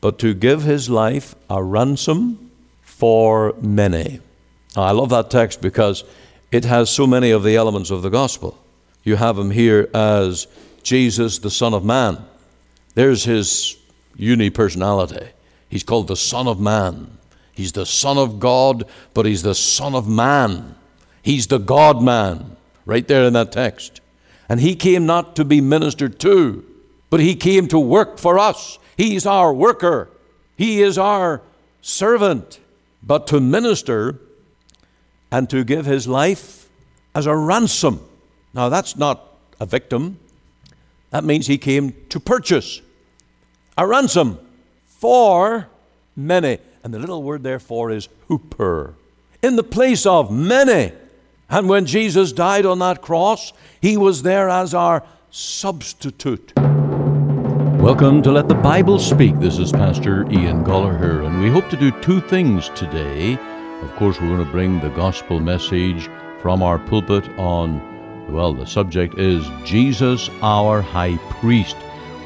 but to give his life a ransom for many. Now, I love that text because it has so many of the elements of the gospel. You have him here as Jesus, the Son of Man. There's his uni personality. He's called the Son of Man. He's the Son of God, but he's the Son of Man. He's the God man, right there in that text. And he came not to be ministered to, but he came to work for us. He's our worker, he is our servant, but to minister and to give his life as a ransom. Now, that's not a victim, that means he came to purchase a ransom for many. And the little word therefore is huper, In the place of many. And when Jesus died on that cross, he was there as our substitute. Welcome to Let the Bible Speak. This is Pastor Ian Goligher, and we hope to do two things today. Of course, we're going to bring the gospel message from our pulpit on, well, the subject is Jesus, our high priest.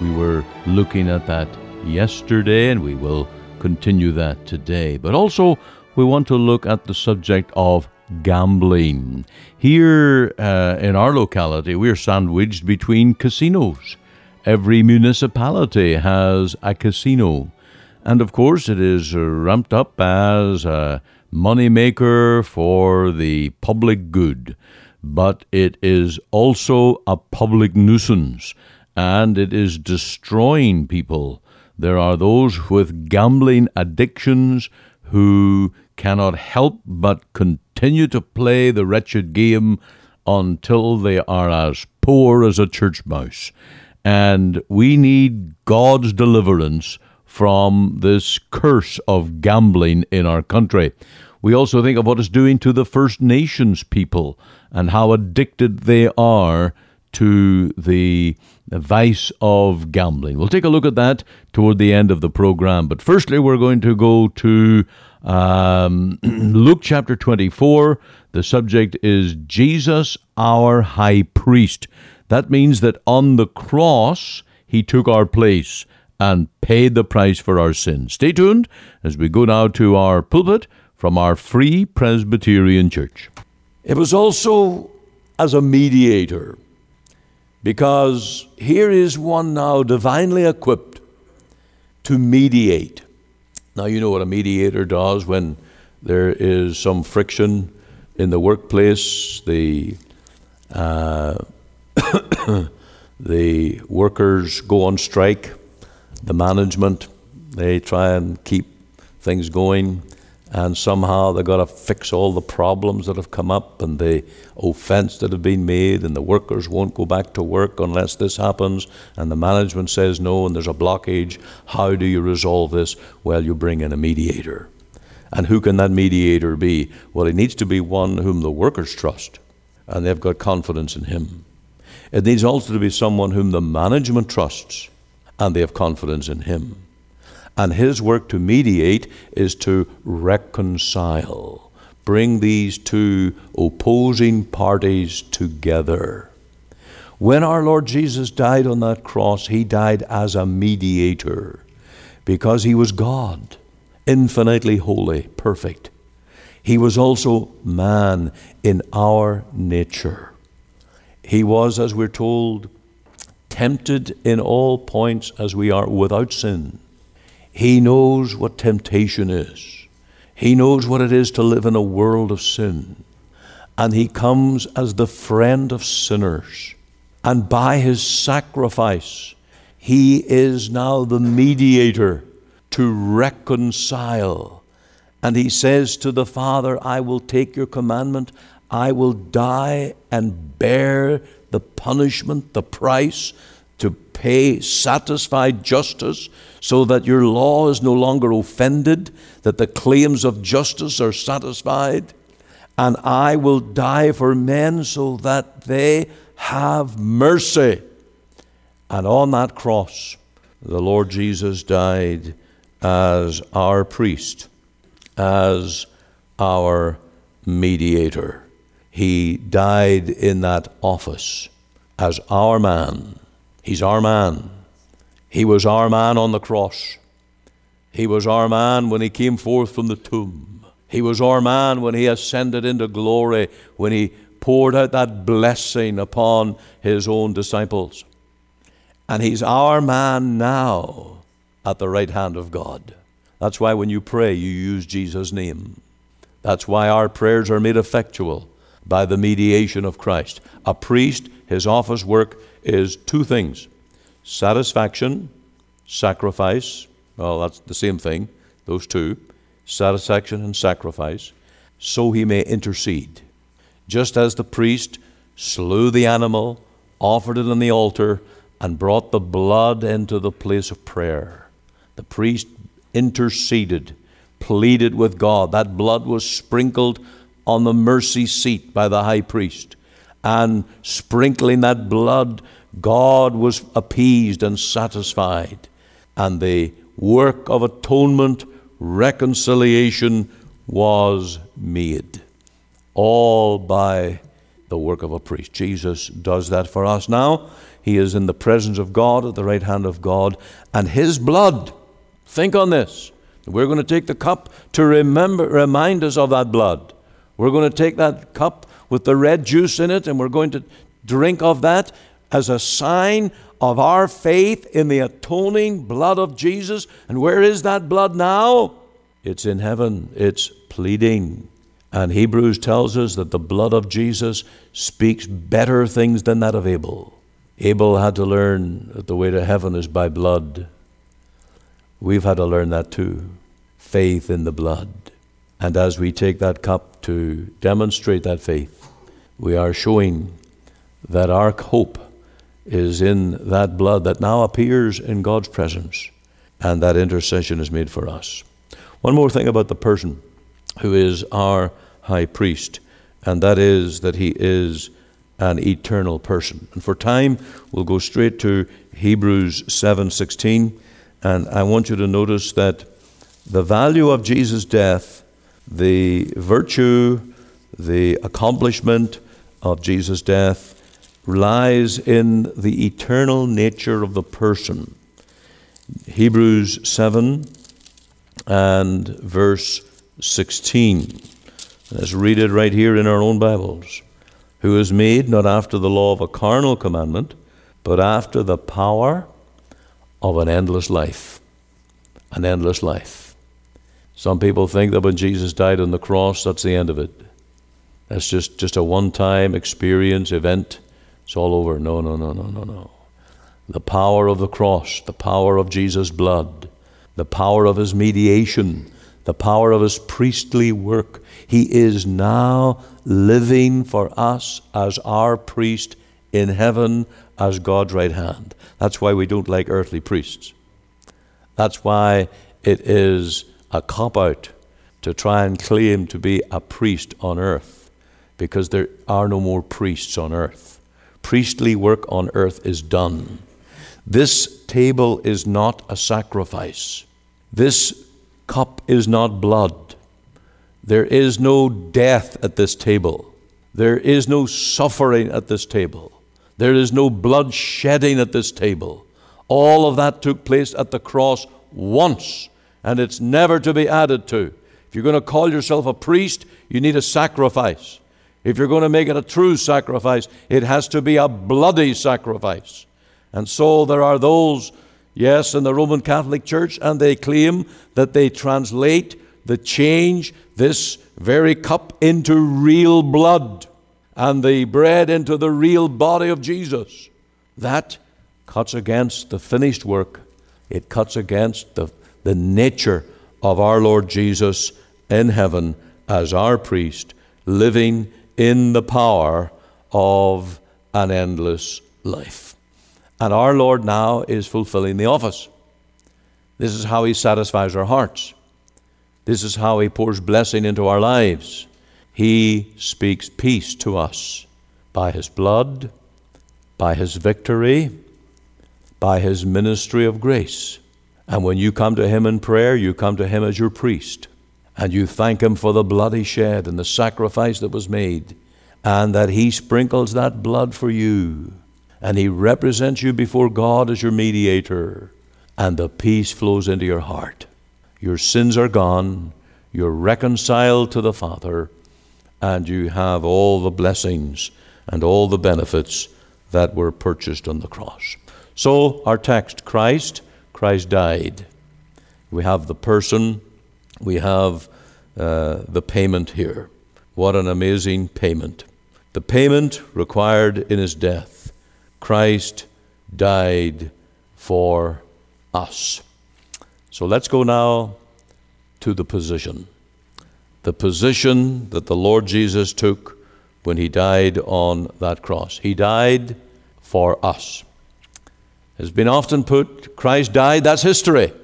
We were looking at that yesterday, and we will continue that today. But also, we want to look at the subject of gambling. Here uh, in our locality, we're sandwiched between casinos. Every municipality has a casino. And of course, it is ramped up as a moneymaker for the public good. But it is also a public nuisance and it is destroying people. There are those with gambling addictions who cannot help but continue to play the wretched game until they are as poor as a church mouse. And we need God's deliverance from this curse of gambling in our country. We also think of what it's doing to the First Nations people and how addicted they are to the vice of gambling. We'll take a look at that toward the end of the program. But firstly, we're going to go to um, Luke chapter 24. The subject is Jesus, our high priest. That means that on the cross, he took our place and paid the price for our sins. Stay tuned as we go now to our pulpit from our Free Presbyterian Church. It was also as a mediator, because here is one now divinely equipped to mediate. Now, you know what a mediator does when there is some friction in the workplace. The uh, the workers go on strike, the management, they try and keep things going, and somehow they've got to fix all the problems that have come up and the offense that have been made, and the workers won't go back to work unless this happens, and the management says no, and there's a blockage. How do you resolve this? Well, you bring in a mediator. And who can that mediator be? Well, it needs to be one whom the workers trust, and they've got confidence in him. It needs also to be someone whom the management trusts and they have confidence in him. And his work to mediate is to reconcile, bring these two opposing parties together. When our Lord Jesus died on that cross, he died as a mediator because he was God, infinitely holy, perfect. He was also man in our nature. He was, as we're told, tempted in all points as we are without sin. He knows what temptation is. He knows what it is to live in a world of sin. And He comes as the friend of sinners. And by His sacrifice, He is now the mediator to reconcile. And He says to the Father, I will take your commandment I will die and bear the punishment, the price to pay satisfied justice so that your law is no longer offended, that the claims of justice are satisfied. And I will die for men so that they have mercy. And on that cross, the Lord Jesus died as our priest, as our mediator. He died in that office as our man. He's our man. He was our man on the cross. He was our man when he came forth from the tomb. He was our man when he ascended into glory, when he poured out that blessing upon his own disciples. And he's our man now at the right hand of God. That's why when you pray, you use Jesus' name. That's why our prayers are made effectual by the mediation of Christ. A priest, his office work is two things satisfaction, sacrifice. Well, that's the same thing, those two satisfaction and sacrifice, so he may intercede. Just as the priest slew the animal, offered it on the altar, and brought the blood into the place of prayer. The priest interceded, pleaded with God. That blood was sprinkled on the mercy seat by the high priest. And sprinkling that blood, God was appeased and satisfied. And the work of atonement, reconciliation was made. All by the work of a priest. Jesus does that for us now. He is in the presence of God at the right hand of God, and His blood, think on this. We're going to take the cup to remember, remind us of that blood. We're going to take that cup with the red juice in it, and we're going to drink of that as a sign of our faith in the atoning blood of Jesus. And where is that blood now? It's in heaven, it's pleading. And Hebrews tells us that the blood of Jesus speaks better things than that of Abel. Abel had to learn that the way to heaven is by blood. We've had to learn that too faith in the blood. And as we take that cup to demonstrate that faith, we are showing that our hope is in that blood that now appears in God's presence, and that intercession is made for us. One more thing about the person who is our high priest, and that is that he is an eternal person. And for time, we'll go straight to Hebrews 7:16, and I want you to notice that the value of Jesus' death, the virtue, the accomplishment of Jesus' death lies in the eternal nature of the person. Hebrews 7 and verse 16. Let's read it right here in our own Bibles who is made not after the law of a carnal commandment, but after the power of an endless life. An endless life. Some people think that when Jesus died on the cross, that's the end of it. That's just, just a one time experience, event. It's all over. No, no, no, no, no, no. The power of the cross, the power of Jesus' blood, the power of his mediation, the power of his priestly work. He is now living for us as our priest in heaven as God's right hand. That's why we don't like earthly priests. That's why it is a cop out to try and claim to be a priest on earth, because there are no more priests on earth. Priestly work on earth is done. This table is not a sacrifice. This cup is not blood. There is no death at this table. There is no suffering at this table. There is no blood shedding at this table. All of that took place at the cross once, and it's never to be added to. If you're going to call yourself a priest, you need a sacrifice. If you're going to make it a true sacrifice, it has to be a bloody sacrifice. And so there are those, yes, in the Roman Catholic Church, and they claim that they translate the change this very cup into real blood and the bread into the real body of Jesus. That cuts against the finished work. It cuts against the, the nature of our Lord Jesus in heaven as our priest, living in the power of an endless life. And our Lord now is fulfilling the office. This is how He satisfies our hearts. This is how He pours blessing into our lives. He speaks peace to us by His blood, by His victory, by His ministry of grace. And when you come to Him in prayer, you come to Him as your priest. And you thank Him for the blood He shed and the sacrifice that was made, and that He sprinkles that blood for you. And He represents you before God as your mediator. And the peace flows into your heart. Your sins are gone, you're reconciled to the Father, and you have all the blessings and all the benefits that were purchased on the cross. So, our text Christ, Christ died. We have the person, we have uh, the payment here. What an amazing payment. The payment required in his death. Christ died for us. So let's go now to the position. The position that the Lord Jesus took when he died on that cross. He died for us. Has been often put, Christ died, that's history.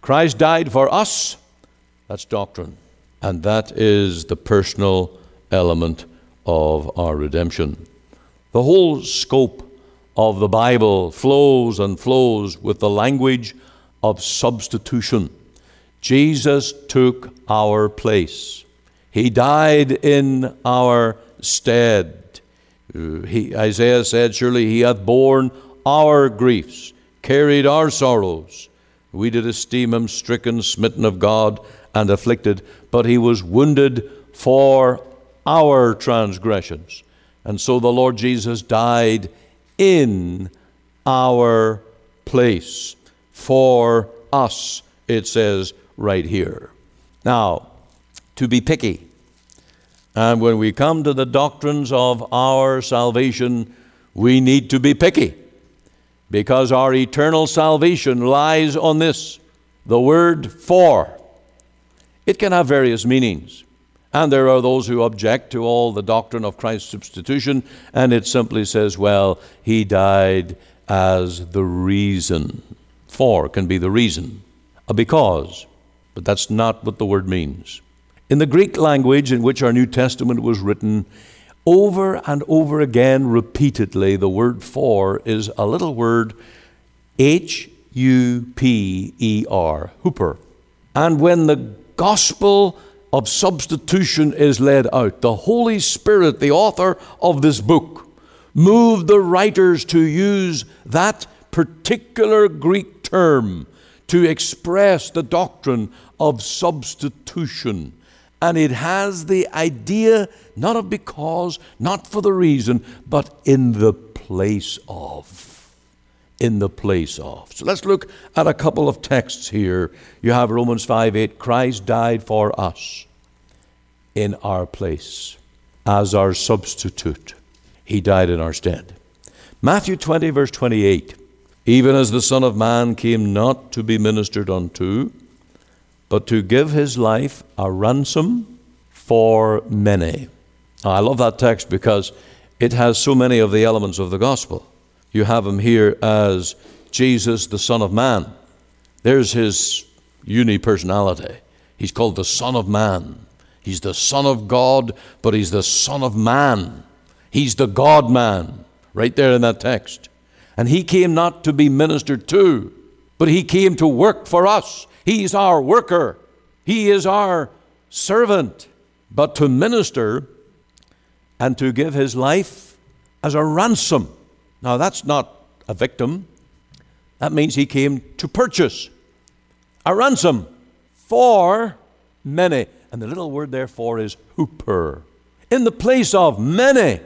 Christ died for us, that's doctrine. And that is the personal element of our redemption. The whole scope of the Bible flows and flows with the language of substitution. Jesus took our place. He died in our stead. Uh, he, Isaiah said, Surely he hath borne our griefs, carried our sorrows. We did esteem him stricken, smitten of God, and afflicted, but he was wounded for our transgressions. And so the Lord Jesus died in our place for us, it says right here. Now, to be picky, and when we come to the doctrines of our salvation, we need to be picky because our eternal salvation lies on this the word for. It can have various meanings. And there are those who object to all the doctrine of Christ's substitution, and it simply says, well, he died as the reason. For can be the reason, a because, but that's not what the word means. In the Greek language in which our New Testament was written, over and over again, repeatedly, the word for is a little word H U P E R, huper. And when the gospel of substitution is led out. The Holy Spirit, the author of this book, moved the writers to use that particular Greek term to express the doctrine of substitution. And it has the idea not of because, not for the reason, but in the place of in the place of. So let's look at a couple of texts here. You have Romans 5 8, Christ died for us in our place as our substitute. He died in our stead. Matthew 20, verse 28, even as the Son of Man came not to be ministered unto, but to give his life a ransom for many. I love that text because it has so many of the elements of the gospel you have him here as Jesus, the Son of Man. There's his uni personality. He's called the Son of Man. He's the Son of God, but he's the Son of Man. He's the God man, right there in that text. And he came not to be ministered to, but he came to work for us. He's our worker, he is our servant, but to minister and to give his life as a ransom now, that's not a victim. That means he came to purchase a ransom for many. And the little word therefore is huper, In the place of many.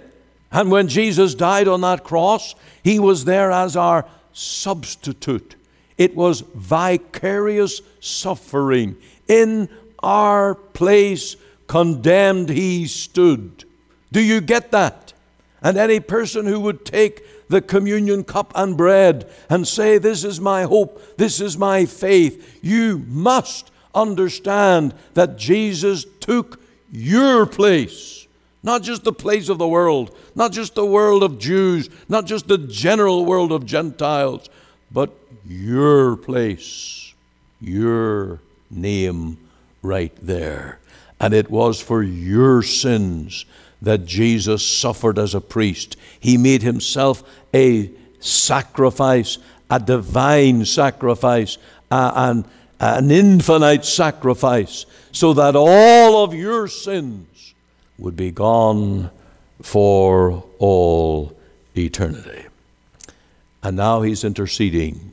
And when Jesus died on that cross, he was there as our substitute. It was vicarious suffering. In our place, condemned he stood. Do you get that? And any person who would take the communion cup and bread and say, This is my hope, this is my faith, you must understand that Jesus took your place. Not just the place of the world, not just the world of Jews, not just the general world of Gentiles, but your place, your name right there. And it was for your sins that Jesus suffered as a priest. He made himself a sacrifice, a divine sacrifice, an, an infinite sacrifice, so that all of your sins would be gone for all eternity. And now he's interceding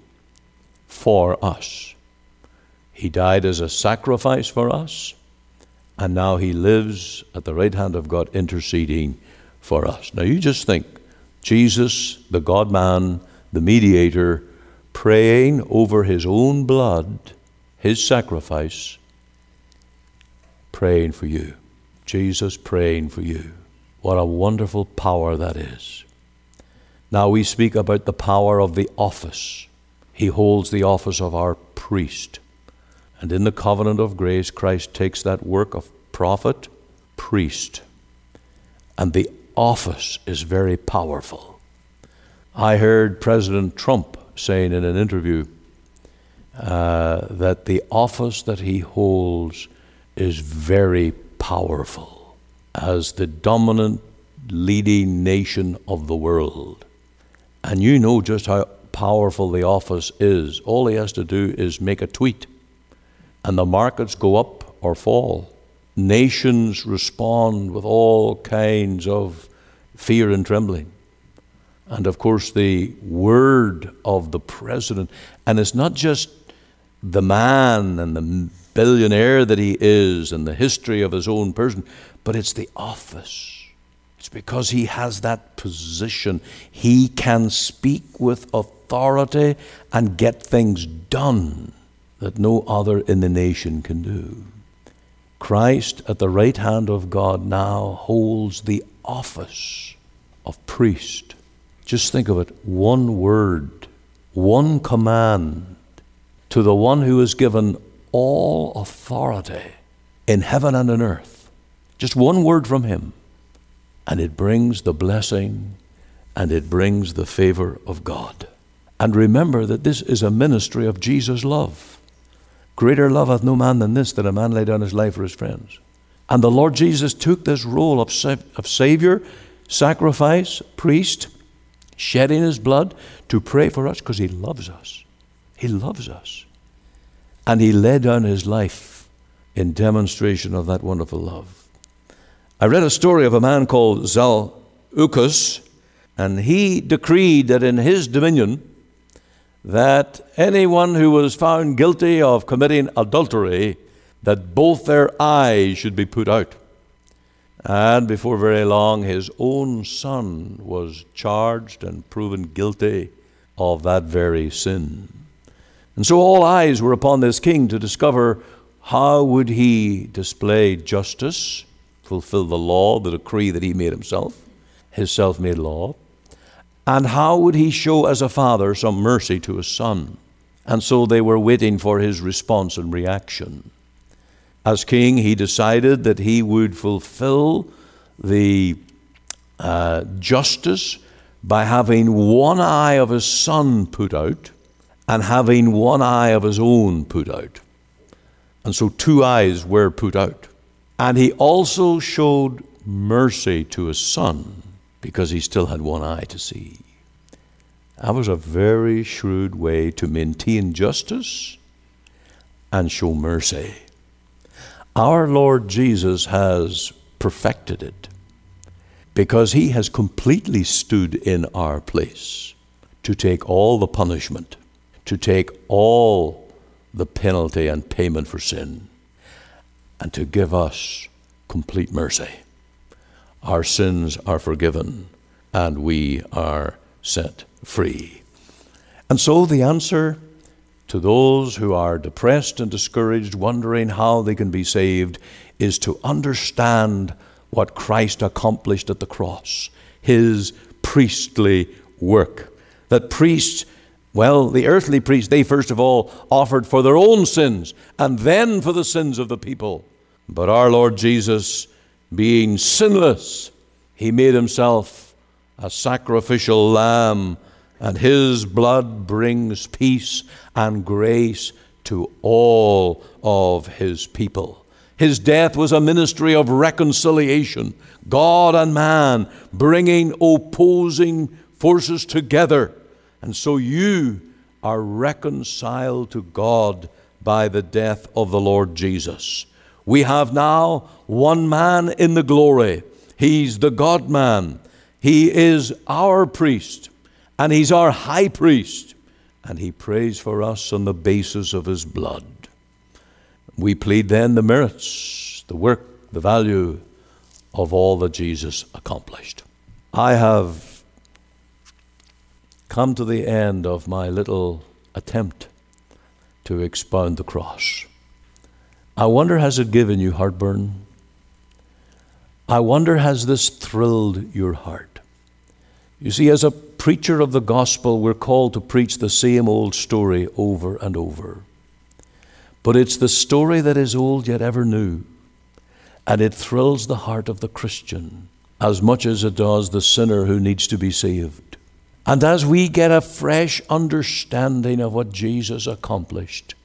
for us. He died as a sacrifice for us, and now he lives at the right hand of God interceding for us. Now you just think Jesus, the God man, the mediator, praying over his own blood, his sacrifice, praying for you. Jesus praying for you. What a wonderful power that is. Now we speak about the power of the office. He holds the office of our priest. And in the covenant of grace, Christ takes that work of prophet, priest, and the office is very powerful. I heard President Trump saying in an interview uh, that the office that he holds is very powerful as the dominant leading nation of the world. And you know just how powerful the office is. All he has to do is make a tweet, and the markets go up or fall. Nations respond with all kinds of fear and trembling. And of course, the word of the president, and it's not just the man and the billionaire that he is and the history of his own person, but it's the office. It's because he has that position. He can speak with authority and get things done that no other in the nation can do. Christ at the right hand of God now holds the office of priest. Just think of it one word, one command to the one who is given all authority in heaven and on earth. Just one word from him, and it brings the blessing and it brings the favor of God. And remember that this is a ministry of Jesus' love. Greater love hath no man than this, that a man lay down his life for his friends. And the Lord Jesus took this role of, sa- of Savior, sacrifice, priest, shedding his blood to pray for us because he loves us. He loves us. And he laid down his life in demonstration of that wonderful love. I read a story of a man called Zaleucus, and he decreed that in his dominion, that anyone who was found guilty of committing adultery, that both their eyes should be put out. And before very long, his own son was charged and proven guilty of that very sin. And so all eyes were upon this king to discover how would he display justice, fulfill the law, the decree that he made himself, his self-made law, and how would he show as a father some mercy to his son? And so they were waiting for his response and reaction. As king, he decided that he would fulfill the uh, justice by having one eye of his son put out and having one eye of his own put out. And so two eyes were put out. And he also showed mercy to his son because he still had one eye to see. That was a very shrewd way to maintain justice and show mercy. Our Lord Jesus has perfected it because he has completely stood in our place to take all the punishment, to take all the penalty and payment for sin, and to give us complete mercy our sins are forgiven and we are set free. And so the answer to those who are depressed and discouraged, wondering how they can be saved, is to understand what Christ accomplished at the cross, his priestly work. That priests, well, the earthly priests, they first of all offered for their own sins and then for the sins of the people. But our Lord Jesus being sinless, he made himself a sacrificial lamb, and his blood brings peace and grace to all of his people. His death was a ministry of reconciliation, God and man bringing opposing forces together. And so you are reconciled to God by the death of the Lord Jesus. We have now one man in the glory. He's the God man. He is our priest, and he's our high priest, and he prays for us on the basis of his blood. We plead then the merits, the work, the value of all that Jesus accomplished. I have come to the end of my little attempt to expound the cross. I wonder, has it given you heartburn? I wonder, has this thrilled your heart? You see, as a preacher of the gospel, we're called to preach the same old story over and over. But it's the story that is old yet ever new, and it thrills the heart of the Christian as much as it does the sinner who needs to be saved. And as we get a fresh understanding of what Jesus accomplished,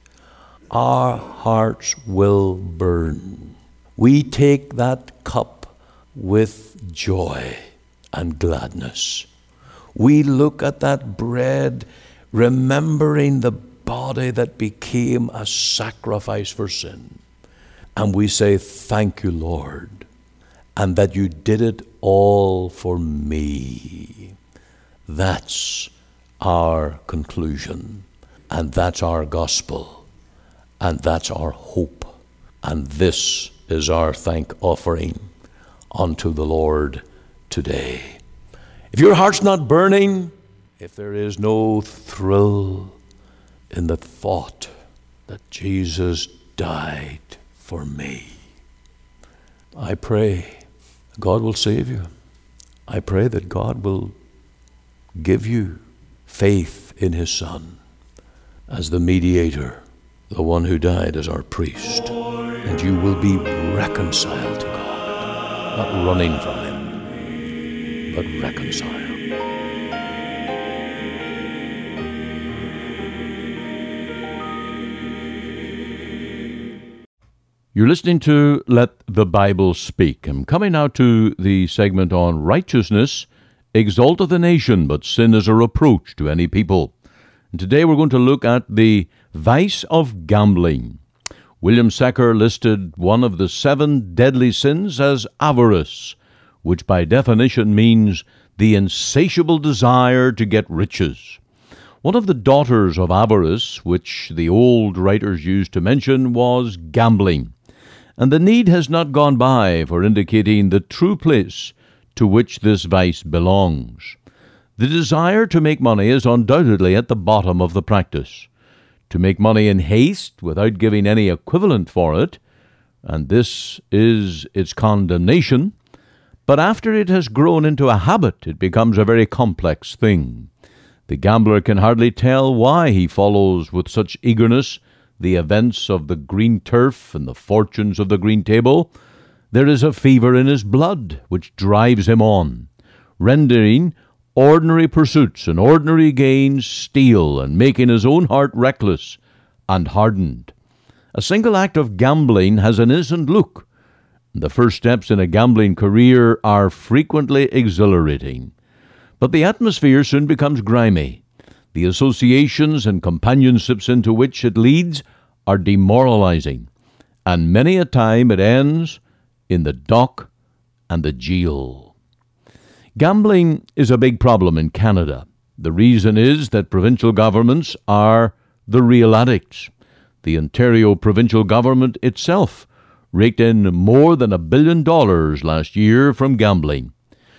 our hearts will burn. We take that cup with joy and gladness. We look at that bread, remembering the body that became a sacrifice for sin. And we say, Thank you, Lord, and that you did it all for me. That's our conclusion, and that's our gospel, and that's our hope, and this is our thank offering unto the Lord today. If your heart's not burning, if there is no thrill in the thought that Jesus died for me, I pray God will save you. I pray that God will give you faith in His Son as the mediator, the one who died as our priest, and you will be reconciled to God, not running from Him, but reconciled. You're listening to Let the Bible Speak. I'm coming now to the segment on righteousness exalteth a nation, but sin is a reproach to any people. And today we're going to look at the vice of gambling. William Secker listed one of the seven deadly sins as avarice, which by definition means the insatiable desire to get riches. One of the daughters of avarice, which the old writers used to mention, was gambling and the need has not gone by for indicating the true place to which this vice belongs. The desire to make money is undoubtedly at the bottom of the practice. To make money in haste without giving any equivalent for it, and this is its condemnation, but after it has grown into a habit, it becomes a very complex thing. The gambler can hardly tell why he follows with such eagerness the events of the green turf and the fortunes of the green table, there is a fever in his blood which drives him on, rendering ordinary pursuits and ordinary gains steal, and making his own heart reckless and hardened. A single act of gambling has an innocent look. The first steps in a gambling career are frequently exhilarating. But the atmosphere soon becomes grimy, the associations and companionships into which it leads are demoralizing, and many a time it ends in the dock and the jail. Gambling is a big problem in Canada. The reason is that provincial governments are the real addicts. The Ontario provincial government itself raked in more than a billion dollars last year from gambling.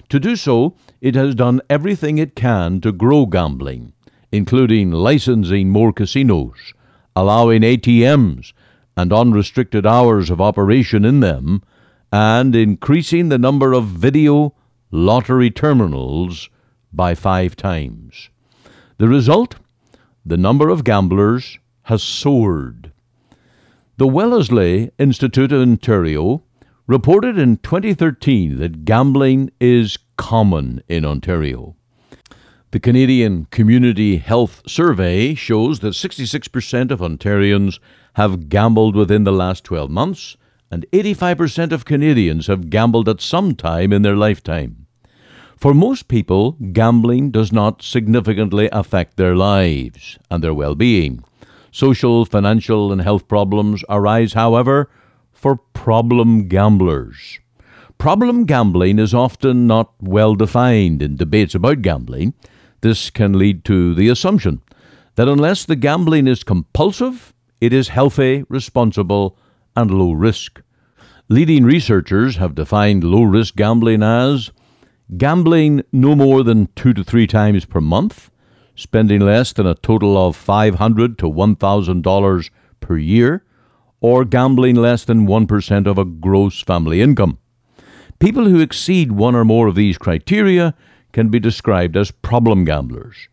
To do so, it has done everything it can to grow gambling including licensing more casinos, allowing ATMs and unrestricted hours of operation in them, and increasing the number of video lottery terminals by five times. The result? The number of gamblers has soared. The Wellesley Institute of Ontario reported in 2013 that gambling is common in Ontario. The Canadian Community Health Survey shows that 66% of Ontarians have gambled within the last 12 months, and 85% of Canadians have gambled at some time in their lifetime. For most people, gambling does not significantly affect their lives and their well being. Social, financial, and health problems arise, however, for problem gamblers. Problem gambling is often not well defined in debates about gambling. This can lead to the assumption that unless the gambling is compulsive, it is healthy, responsible, and low risk. Leading researchers have defined low risk gambling as gambling no more than two to three times per month, spending less than a total of 500 to $1,000 per year, or gambling less than 1% of a gross family income. People who exceed one or more of these criteria can be described as problem gamblers.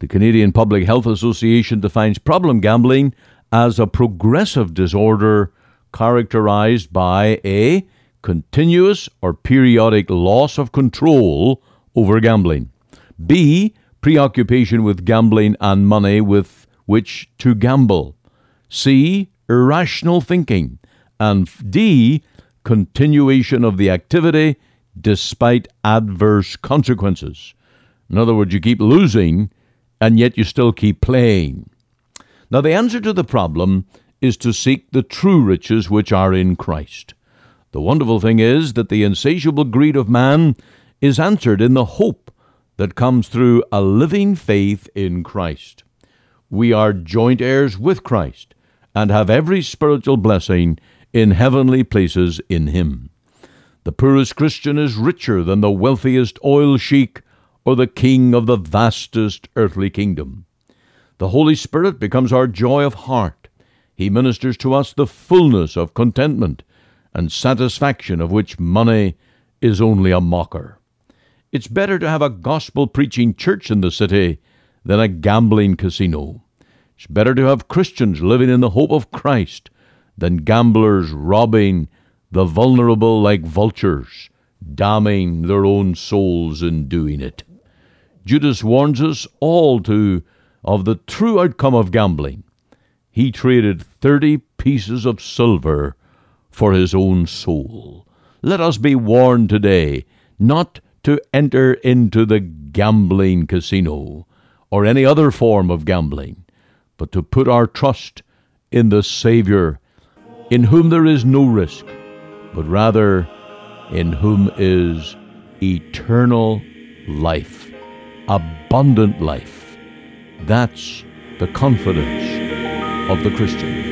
The Canadian Public Health Association defines problem gambling as a progressive disorder characterized by a continuous or periodic loss of control over gambling, b preoccupation with gambling and money with which to gamble, c irrational thinking, and d continuation of the activity despite adverse consequences. In other words, you keep losing and yet you still keep playing. Now, the answer to the problem is to seek the true riches which are in Christ. The wonderful thing is that the insatiable greed of man is answered in the hope that comes through a living faith in Christ. We are joint heirs with Christ and have every spiritual blessing in heavenly places in Him. The poorest Christian is richer than the wealthiest oil sheik or the king of the vastest earthly kingdom. The Holy Spirit becomes our joy of heart. He ministers to us the fullness of contentment and satisfaction of which money is only a mocker. It's better to have a gospel preaching church in the city than a gambling casino. It's better to have Christians living in the hope of Christ than gamblers robbing the vulnerable like vultures, damning their own souls in doing it. Judas warns us all to of the true outcome of gambling. He traded thirty pieces of silver for his own soul. Let us be warned today not to enter into the gambling casino or any other form of gambling, but to put our trust in the Saviour, in whom there is no risk, but rather in whom is eternal life, abundant life. That's the confidence of the Christian.